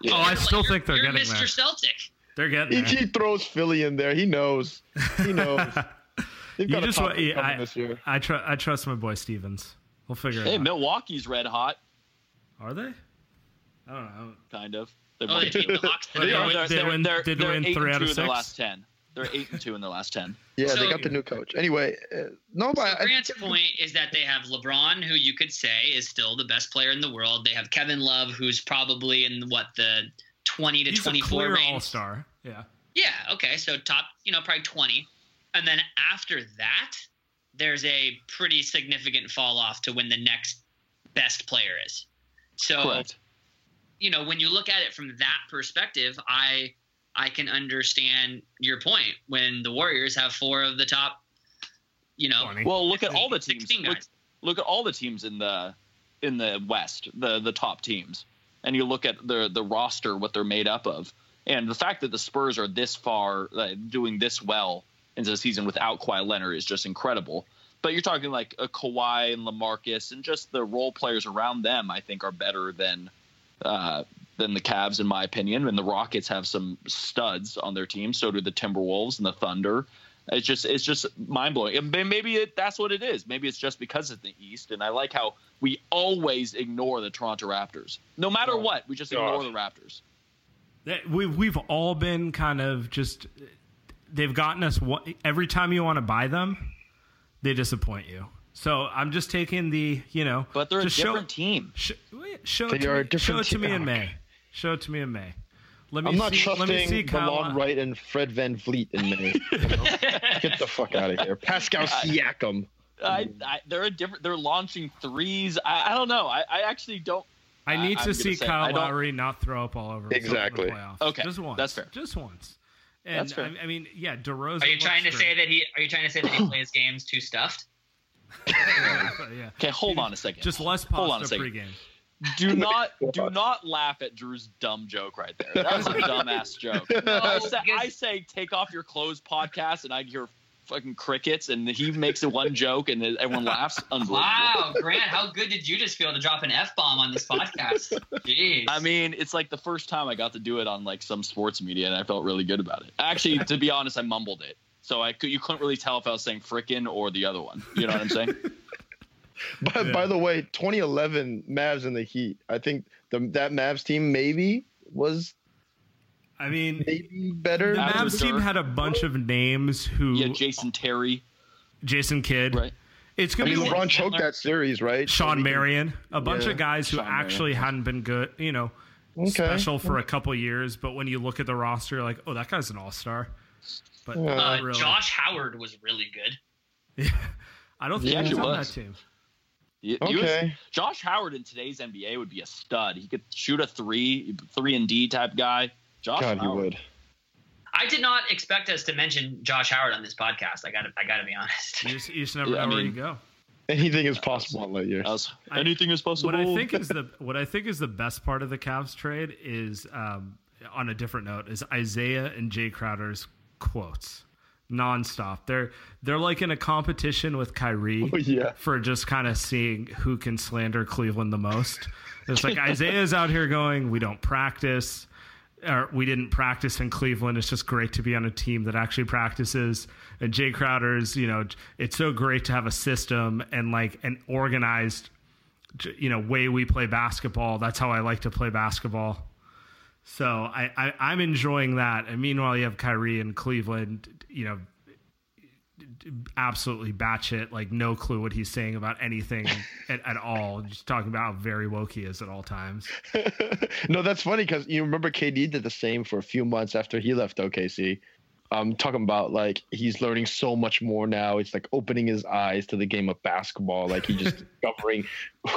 Yeah. Oh, I still like- think they're you're, getting you're Mr. there. Celtic. They're getting He, there. he throws Philly in there. He knows. He knows. <laughs> They've You got a just top yeah, I, this year. I, tr- I trust my boy Stevens. We'll figure hey, it out. Hey, Milwaukee's red hot, Are they? I don't know. kind of. They Oh, won- they beat the Hawks They today. win- they're, did they're, win- they're, did they're win eight three and out two of in their last ten. They're eight and two in their last ten. Yeah, So- they got the new coach. Anyway, uh, no, but So I, Grant's point is that they have LeBron, who you could say is still the best player in the world. They have Kevin Love, who's probably in what the 20 to 24 range. all star. Yeah. Yeah, okay, so top, you know, probably 20. And then after that, there's a pretty significant fall off to when the next best player is. So, Correct. You know, when you look at it from that perspective, I I can understand your point when the Warriors have four of the top, you know, Funny. Well, look at all the teams. Look, look at all the teams in the in the West, the the top teams, and you look at the the roster, what they're made up of, and the fact that the Spurs are this far, uh, doing this well into the season without Kawhi Leonard is just incredible. But you're talking like a Kawhi and Lamarcus, and just the role players around them. I think are better than uh, than the Cavs, in my opinion. And the Rockets have some studs on their team. So do the Timberwolves and the Thunder. It's just it's just mind blowing. And maybe it, that's what it is. Maybe it's just because it's the East. And I like how we always ignore the Toronto Raptors, no matter Oh, what. We just God. ignore the Raptors. That- We've we've all been kind of just they've gotten us every time you want to buy them, they disappoint you. So I'm just taking the you know, But they're a just different team. Show, show They it to are me, a different show it to me in May. Show it to me in May. Let me I'm not see, let me see trusting Kyle. Delon Wright and Fred VanVleet in May. <laughs> Get the fuck out of here. Pascal Siakam. I, I, they're a different. They're launching threes. I, I don't know. I, I actually don't. I need I'm to see say, I Kyle don't- Lowry not throw up all over himself Exactly. the. Okay, just once. that's fair. Just once. And That's fair. I, I mean, yeah, DeRozan. Are you trying to say that he are you trying to say that he <clears throat> plays games too stuffed? Yeah. <laughs> Okay, hold on a second. Just less Hold on a second. pregame. Do <laughs> not do not laugh at Drew's dumb joke right there. That was a <laughs> dumbass joke. I, say, I say take off your clothes podcast, and I hear fucking crickets, and he makes it one joke, and everyone laughs. Unbelievable. Wow, Grant, how good did you just feel to drop an f bomb on this podcast? Jeez. I mean, it's like the first time I got to do it on like some sports media, and I felt really good about it. Actually, to be honest, I mumbled it, so I could, you couldn't really tell if I was saying frickin' or the other one. You know what I'm saying? <laughs> By, by the way, 2011 Mavs in the Heat. I think the, that Mavs team maybe was I mean, maybe better. the Mavs team Dirk. had a bunch of names who Yeah, Jason Terry, Jason Kidd. right? It's gonna I mean, be LeBron choked that series, right? Shawn Marion, a bunch Yeah. of guys who Shawn Marion. actually hadn't been good, you know, Okay. special for a couple years. But when you look at the roster, you're like, oh, that guy's an all star. But Yeah. not uh, really. Josh Howard was really good. <laughs> Yeah, I don't think Yeah, he's he on was. that team. He- he was- Okay. Josh Howard in today's NBA would be a stud. He could shoot a three, three and D type guy. Josh God, you Howard. would. I did not expect us to mention Josh Howard on this podcast. I got to I got to be honest. You just, you just never Yeah, I know where you go. <laughs> Anything is possible in Light Years. I I- anything is possible. What I think is the what I think is the best part of the Cavs trade is um, on a different note is Isaiah and Jay Crowder's quotes nonstop. They're they're like in a competition with Kyrie Oh, yeah. for just kind of seeing who can slander Cleveland the most. It's like Isaiah's out here going, we don't practice. Or we didn't practice in Cleveland. It's just great to be on a team that actually practices. And Jay Crowder's, you know, it's so great to have a system and like an organized you know way we play basketball that's how i like to play basketball so i, I i'm enjoying that and meanwhile you have kyrie in cleveland you know absolutely batshit like no clue what he's saying about anything <laughs> at, at all just talking about how very woke he is at all times <laughs> no, that's funny because you remember KD did the same for a few months after he left OKC. Um, talking about like he's learning so much more now. It's like opening his eyes to the game of basketball. Like he just <laughs> discovering.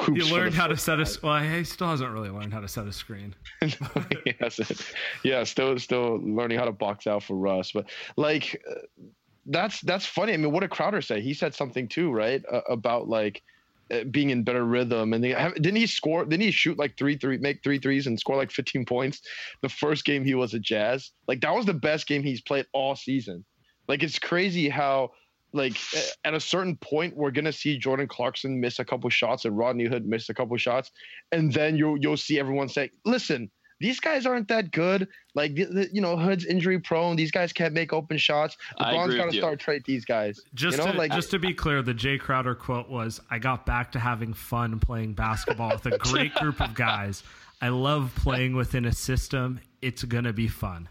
he learned how to set a well he still hasn't really learned how to set a screen <laughs> <laughs> he hasn't. Yeah, still still learning how to box out for Russ, but like uh, that's that's funny. I mean, what did Crowder say? He said something too, right? Uh, about like Uh, being in better rhythm, and they have, didn't he score? Didn't he shoot like three three, make three threes, and score like 15 points the first game he was a Jazz? Like that was the best game he's played all season. Like it's crazy how. Like at a certain point, we're gonna see Jordan Clarkson miss a couple shots and Rodney Hood miss a couple shots, and then you'll you'll see everyone say, "Listen, these guys aren't that good. Like, the, the- you know, Hood's injury prone. These guys can't make open shots. I LeBron's agree got with to you. start trade these guys. Just you know, to, like just to be clear, the Jay Crowder quote was, "I got back to having fun playing basketball with a great group of guys. I love playing within a system. It's gonna be fun."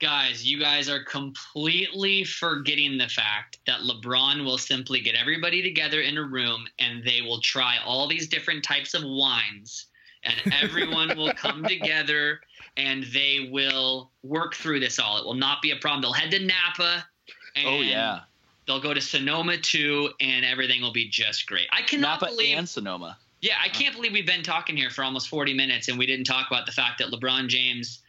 Guys, you guys are completely forgetting the fact that LeBron will simply get everybody together in a room and they will try all these different types of wines and everyone will come <laughs> together and they will work through this all. It will not be a problem. They'll head to Napa oh, and oh yeah, they'll go to Sonoma too and everything will be just great. I cannot Napa believe and Sonoma. yeah, I can't believe we've been talking here for almost 40 minutes and we didn't talk about the fact that LeBron James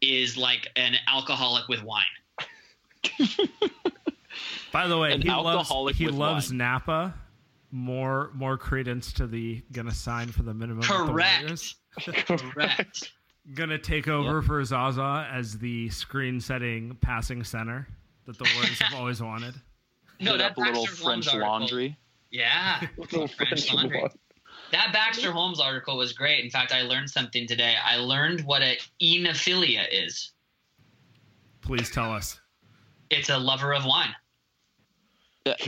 is like an alcoholic with wine. By the way, An he loves alcoholic he loves wine. Napa. More more credence to the gonna sign for the minimum. with the Correct. <laughs> Correct. Gonna take over for Zaza as the screen setting passing center that the Warriors have <laughs> always wanted. No, that up a little Baxter Holmes French article- laundry. Yeah, <laughs> Little French French laundry. laundry. That Baxter Holmes article was great. In fact, I learned something today. I learned what a enophilia is. Please tell us. It's a lover of wine.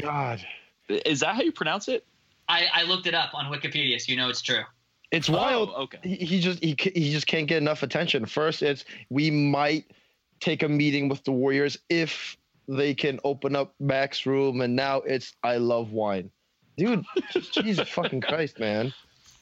God, Is that how you pronounce it? I, I looked it up on Wikipedia, so you know it's true. it's wild. Oh, okay. He, he just he he just can't get enough attention. First, it's we might take a meeting with the Warriors if they can open up Mac's room, and now it's I love wine, dude. <laughs> Jesus fucking Christ, man.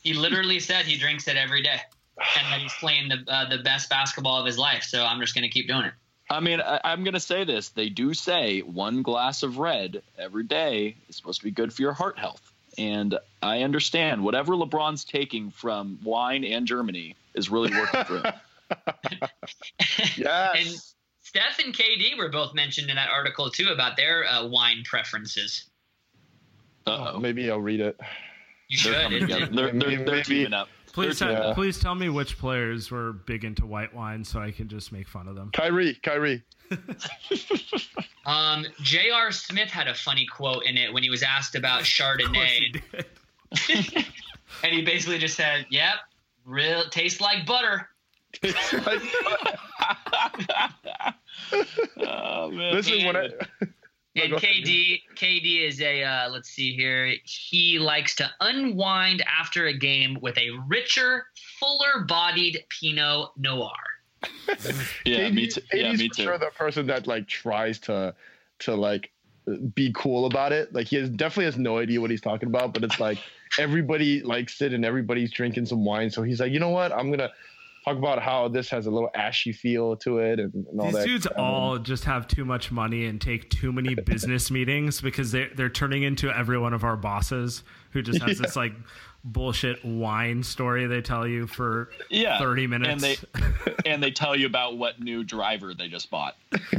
He literally said he drinks it every day, and that he's playing the uh, the best basketball of his life. So I'm just gonna keep doing it. I mean, I, I'm going to say this. They do say one glass of red every day is supposed to be good for your heart health. And I understand whatever LeBron's taking from wine and Germany is really working for him. <laughs> Yes. And Steph and KD were both mentioned in that article too about their uh, wine preferences. Uh-oh. Maybe I'll read it. You They're should. coming It- together. it- They're, they're, they're Maybe- teaming up. Please, They're tell, Yeah. please tell me which players were big into white wine so I can just make fun of them. Kyrie, Kyrie. <laughs> Um, J.R. Smith had a funny quote in it when he was asked about Of he Chardonnay, did. <laughs> and he basically just said, "Yep, real tastes like butter." <laughs> Oh, man. this is what I. And. KD, KD is a uh, let's see here. He likes to unwind after a game with a richer, fuller-bodied Pinot Noir. yeah, me too. Yeah, KD's me for too. Sure, the person that like tries to to like be cool about it. Like he has, definitely has no idea what he's talking about, but it's like <laughs> everybody likes it and everybody's drinking some wine. So he's like, you know what? I'm gonna talk about how this has a little ashy feel to it and, and all These that. dudes Um, all just have too much money and take too many <laughs> business meetings because they they're turning into every one of our bosses who just has this like bullshit wine story they tell you for Yeah, 30 minutes. and they <laughs> and they tell you about what new driver they just bought.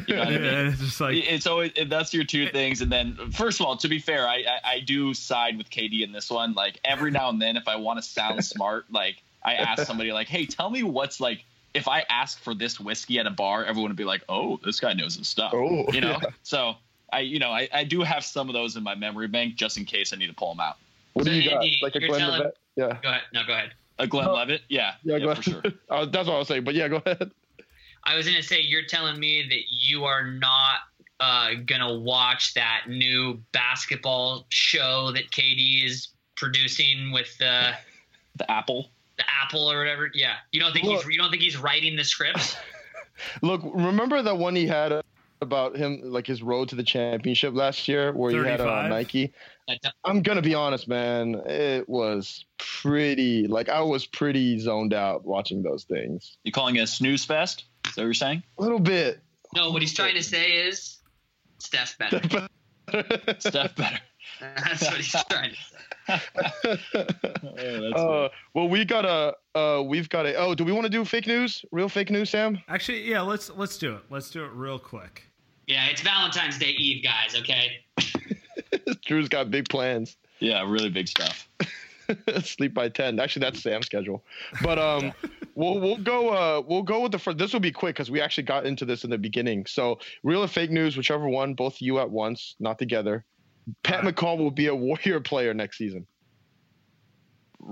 You know what I mean? Yeah, it's just like it's always that's your two things and then first of all to be fair I, I i do side with kd in this one like every now and then if i want to sound <laughs> smart like i <laughs> ask somebody like hey tell me what's like if i ask for this whiskey at a bar everyone would be like oh this guy knows his stuff Oh, you know yeah. so i you know I, I do have some of those in my memory bank just in case i need to pull them out What do So, you got? Like a you're Glenn telling- Levitt? Yeah. Go ahead. No, go ahead. a glenn Oh. levitt yeah Yeah, yeah, go for ahead. sure Uh, <laughs> that's what I was saying. But yeah, go ahead. I was gonna say you're telling me that you are not uh, gonna watch that new basketball show that KD is producing with the <laughs> the apple the Apple or whatever. Yeah, you don't think Look. he's you don't think he's writing the scripts? <laughs> Look, remember that one he had uh, about him, like his road to the championship last year, where he had uh, 35? Nike. I'm gonna be honest, man. It was pretty. Like I was pretty zoned out watching those things. you calling it a snooze fest is that what you're saying A little bit. No, what he's trying to say is Steph better. steph better <laughs> That's what he's trying to say. Uh, well, we got a. Uh, we've got a. Oh, do we want to do fake news? Real fake news, Saam? actually yeah, let's let's do it. Let's do it real quick. Yeah, it's Valentine's Day Eve, guys. Okay. <laughs> Drew's got big plans. yeah really big stuff <laughs> Sleep by ten. Actually, that's Saam's schedule. But um, we'll we'll go. Uh, we'll go with the first. This will be quick because we actually got into this in the beginning. So, real or fake news, whichever one, both you at once, not together. Pat McCaw will be a <laughs> Warrior player next season.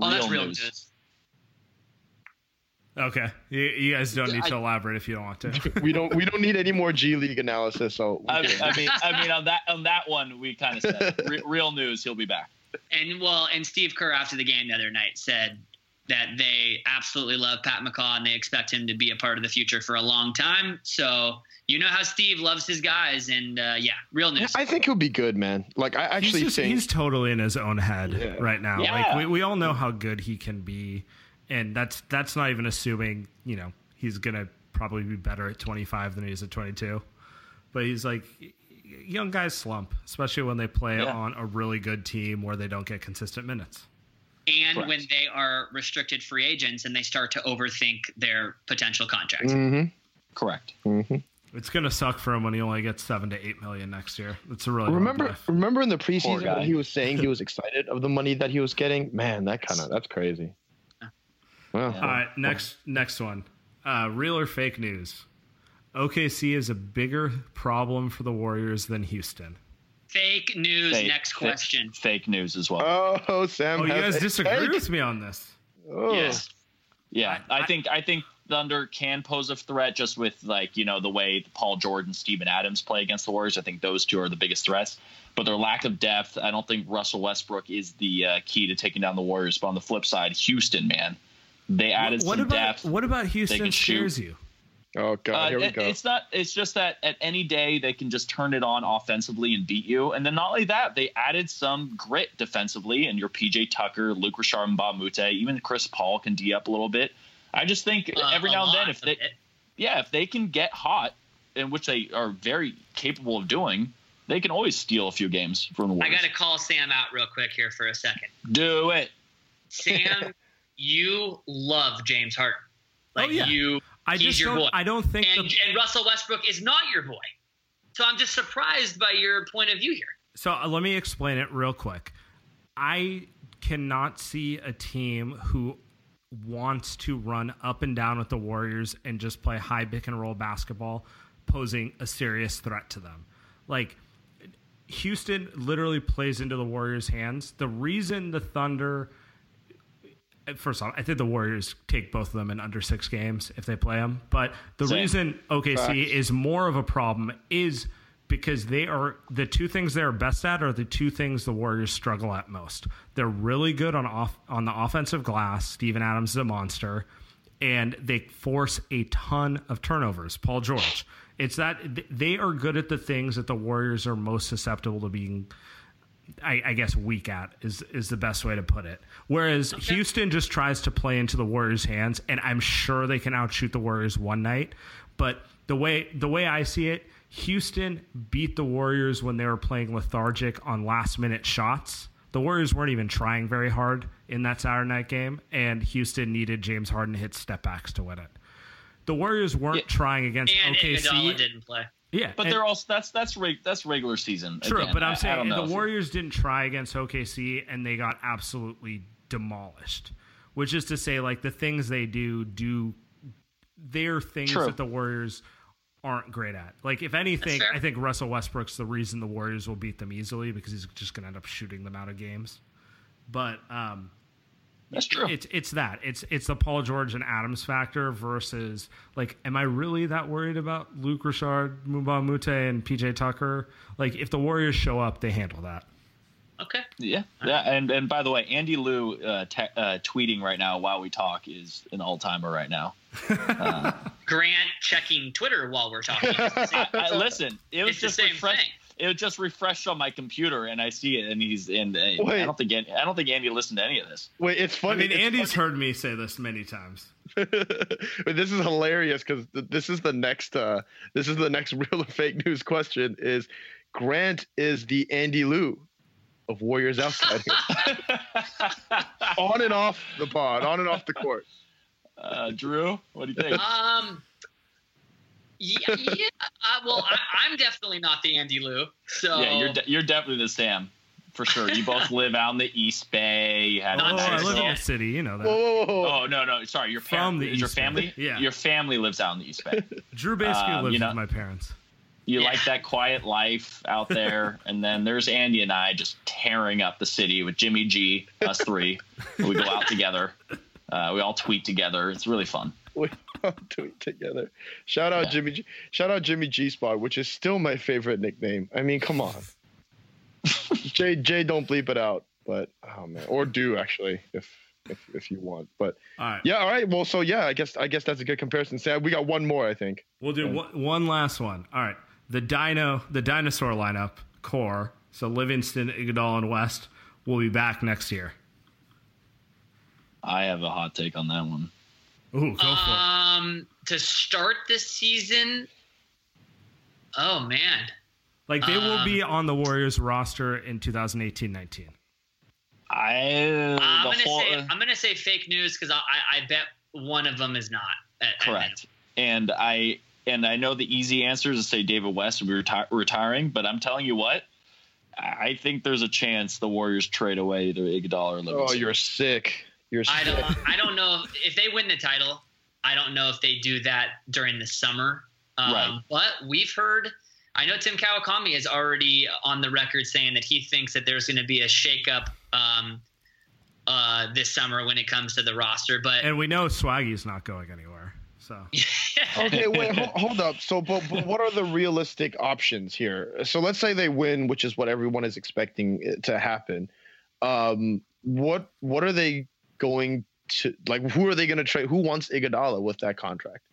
Oh, that's real news. news. Okay, you, you guys don't need to elaborate if you don't want to. <laughs> We don't. we don't need any more G League analysis. So I, can- I mean, I mean, on that on that one, we kind of said <laughs> re- real news. He'll be back. And well, and Steve Kerr after the game the other night said that they absolutely love Pat McCaw and they expect him to be a part of the future for a long time. So you know how Steve loves his guys, and uh, yeah, real news. I think he'll be good, man. Like I actually he's, just, think he's totally in his own head Yeah. right now. Yeah. Like we, we all know how good he can be, and that's that's not even assuming you know he's gonna probably be better at 25 than he is at 22. But he's like young guys slump, especially when they play Yeah. on a really good team where they don't get consistent minutes. And Correct. when they are restricted free agents and they start to overthink their potential contracts. Mhm. Correct. It's gonna suck for him when he only gets seven to eight million next year. It's a really Remember, life. remember in the preseason when he was saying he was excited of the money that he was getting. Man, that kind of that's crazy. Well, All right, next next one. Uh, real or fake news? OKC is a bigger problem for the Warriors than Houston. Fake news. Fake- next question. Fake news as well. oh, Saam. Oh, you guys disagree take. with me on this? Oh. Yes. Yeah, I- I, think I think Thunder can pose a threat just with like you know the way Paul George and Steven Adams play against the Warriors. I think those two are the biggest threats. But their lack of depth, I don't think Russell Westbrook is the uh, key to taking down the Warriors. But on the flip side, Houston, man, they added what some about depth. what about Houston can shoot. scares you? Oh God, Uh, here we go. It's not. It's just that at any day they can just turn it on offensively and beat you. And then not only that, they added some grit defensively. And your PJ Tucker, Luc Richard, and Bob Mute, even Chris Paul can d up a little bit. I just think Uh, every a now and then, if they, yeah, if they can get hot, in which they are very capable of doing, they can always steal a few games from the Warriors. I got to call Saam out real quick here for a second. do it. Saam, <laughs> you love James Harden. Like Oh, yeah. you, I he's just don't. boy. I don't think and, the, and Russell Westbrook is not your boy. So I'm just surprised by your point of view here. So uh, let me explain it real quick. I cannot see a team who wants to run up and down with the Warriors and just play high pick and roll basketball posing a serious threat to them. Like Houston literally plays into the Warriors' hands. The reason the Thunder first off, I think the Warriors take both of them in under six games if they play them. But the Same. reason OKC Facts. is more of a problem is because they are the two things they're best at are the two things the Warriors struggle at most. They're really good on off on the offensive glass. Steven Adams is a monster, and they force a ton of turnovers. Paul George. It's that they are good at the things that the Warriors are most susceptible to being I, I guess weak at is is the best way to put it. Whereas okay. Houston just tries to play into the Warriors' hands, and I'm sure they can outshoot the Warriors one night. But the way the way I see it, Houston beat the Warriors when they were playing lethargic on last minute shots. The Warriors weren't even trying very hard in that Saturday night game, and Houston needed James Harden to hit step backs to win it. The Warriors weren't yeah. trying against and OKC. Iguodala didn't play. Yeah, but they're also that's that's reg, that's regular season. True, again. but I'm saying the Warriors didn't try against OKC and they got absolutely demolished. Which is to say, like the things they do do, they're things True. that the Warriors aren't great at. Like if anything, I think Russell Westbrook's the reason the Warriors will beat them easily because he's just going to end up shooting them out of games. But um, that's true. It's it's that. It's it's the Paul George and Adams factor versus like, am I really that worried about Luc Richard, Mbah a Moute, and PJ Tucker? Like, if the Warriors show up, they handle that. Okay. Yeah. Yeah. And and by the way, Andy Liu uh, te- uh, tweeting right now while we talk is an all timer right now. Uh, <laughs> Grant checking Twitter while we're talking. <laughs> I, I, listen, it was just refresh- It just refreshed on my computer, and I see it, and he's in. I don't think I don't think Andy listened to any of this. Wait, it's funny. I mean, Andy's funny. heard me say this many times. <laughs> this is hilarious because this is the next. uh This is the next <laughs> real or fake news question. Is Grant is the Andy Liu of Warriors outside <laughs> on and off the pod, on and off the court. Uh, Drew, what do you think? Um, yeah, yeah uh, well, I, am definitely not the Andy Liu. So yeah, you're de- you're definitely the Saam for sure. You both live out in the East Bay. You have oh, I live in the city. You know that. Whoa, whoa, whoa. Oh no, no, sorry. Your from the East your family. Bay. Yeah, your family lives out in the East Bay. <laughs> Drew basically um, lives you know, with my parents. You yeah. like that quiet life out there, and then there's Andy and I just tearing up the city with Jimmy G, us three. we go out together. <laughs> Uh, we all tweet together. It's really fun. We all <laughs> tweet together. Shout out yeah. Jimmy G. Shout out Jimmy G Spot, which is still my favorite nickname. I mean, come on. <laughs> Jay Jay, don't bleep it out, but oh man, or do actually if if if you want. But all right. yeah, all right. Well, so yeah, I guess I guess that's a good comparison. Saam, we got one more, I think. We'll do one, one last one. All right the dino the dinosaur lineup core so livingston Iguodala, and west will be back next year i have a hot take on that one Ooh, go for um it. to start this season oh man like they um, will be um, on the warriors roster in 2018-19 I, uh, I'm gonna whole, say I'm gonna say fake news because I, I, I bet one of them is not. At, correct. At and I and I know the easy answer is to say David West will be reti- retiring, but I'm telling you what, I think there's a chance the Warriors trade away either Iguodala or Livingston. Oh, you're sick. You're I don't. I don't know if, if, they win the title. I don't know if they do that during the summer. Um, right. But we've heard. I know Tim Kawakami is already on the record saying that he thinks that there's going to be a shakeup um, uh, this summer when it comes to the roster. But and we know Swaggy's not going anywhere. So <laughs> okay, wait, hold, hold up. So, but, but what are the realistic options here? So, let's say they win, which is what everyone is expecting to happen. Um, what what are they going to like? Who are they going to trade? Who wants Iguodala with that contract?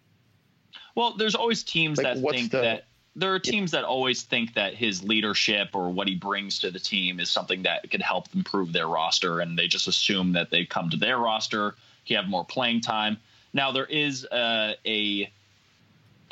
Well, there's always teams like, that think the, that there are teams that always think that his leadership or what he brings to the team is something that could help improve their roster, and they just assume that they come to their roster, he have more playing time. Now there is uh, a,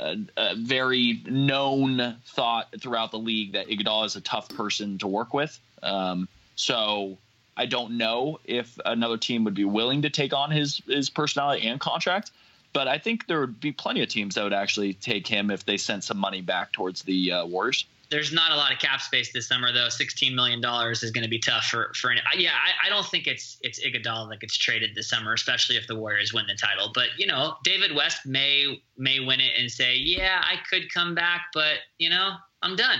a, a very known thought throughout the league that Iguodala is a tough person to work with. Um, so I don't know if another team would be willing to take on his his personality and contract. But I think there would be plenty of teams that would actually take him if they sent some money back towards the uh, Warriors there's not a lot of cap space this summer, though. Sixteen million dollars is going to be tough for for. Any, yeah, I, I, don't think it's it's Iguodala that gets traded this summer, especially if the Warriors win the title. But you know, David West may may win it and say, "Yeah, I could come back, but you know, I'm done."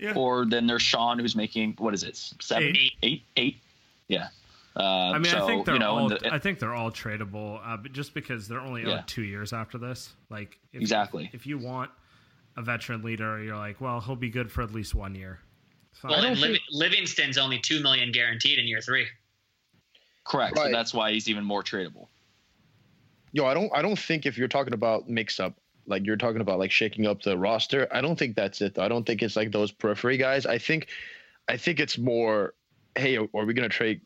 Yeah. Or then there's Sean, who's making what is it, seven, eight, eight, eight? Yeah. Uh, I mean, so, I think they're you know, all. The, I think they're all tradable, uh, but just because they're only yeah. two years after this. Like if, exactly, if you want a veteran leader, you're like, well, he'll be good for at least one year. Well, and Liv- Livingston's only two million guaranteed in year three. Correct. Right. So that's why he's even more tradable. Yo, I don't I don't think if you're talking about mix up, like you're talking about like shaking up the roster. I don't think that's it. Though. I don't think it's like those periphery guys. I think I think it's more, hey, are we gonna trade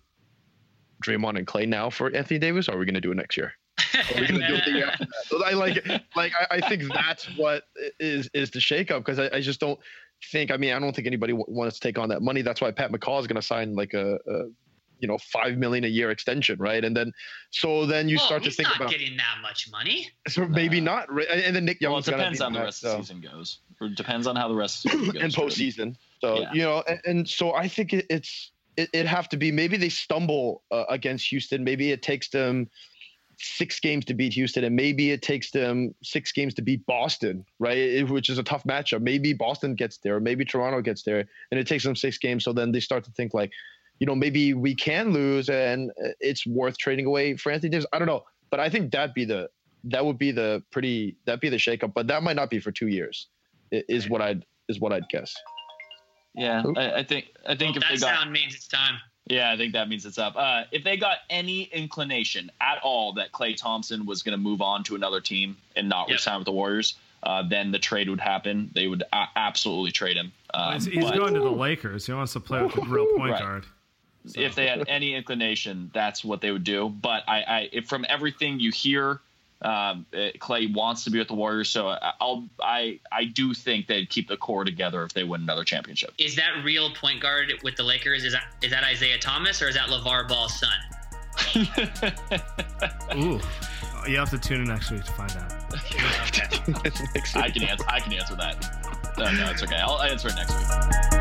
Draymond and Klay now for Anthony Davis? Or are we gonna do it next year? Are we gonna do it the year after that? I like like I, I think that's what is is the shakeup because I, I just don't think. I mean, I don't think anybody w- wants to take on that money. That's why Pat McCaw is going to sign like a, a, you know, five million a year extension, right? And then, so then you Well, start to think not about, getting that much money. so maybe not, right? And then Nick Well, it depends be on the rest so- of the season goes. Or depends on how the rest of the season <clears throat> goes. and postseason. So Yeah. you know, and, and so I think it, it's it, it have to be maybe they stumble uh, against Houston. Maybe it takes them six games to beat Houston, and maybe it takes them six games to beat Boston, right? It- which is a tough matchup. Maybe Boston gets there, maybe Toronto gets there, and it takes them six games. So then they start to think like, you know, maybe we can lose, and uh, it's worth trading away for Anthony Davis. I don't know, but I think that'd be the that would be the pretty that'd be the shakeup, but that might not be for two years. Is what I'd is what I'd guess. Yeah, I, I think I think Well, if they that got sound means it's time. Yeah, I think that means it's up. Uh, if they got any inclination at all that Klay Thompson was going to move on to another team and not Yep. resign with the Warriors, uh, then the trade would happen. They would a- absolutely trade him. Um, he's he's but going to the Lakers. He wants to play with a real point Right. guard. If they had <laughs> any inclination, that's what they would do. But I, I if from everything you hear, um, uh, Klay wants to be with the Warriors, so I- I'll I I do think they'd keep the core together if they win another championship. Is that real point guard with the Lakers? Is that is that Isaiah Thomas or is that LaVar Ball's son? <laughs> Ooh, you have to tune in next week to find out. <laughs> I can answer. I can answer that. No, no, it's okay. I'll answer it next week.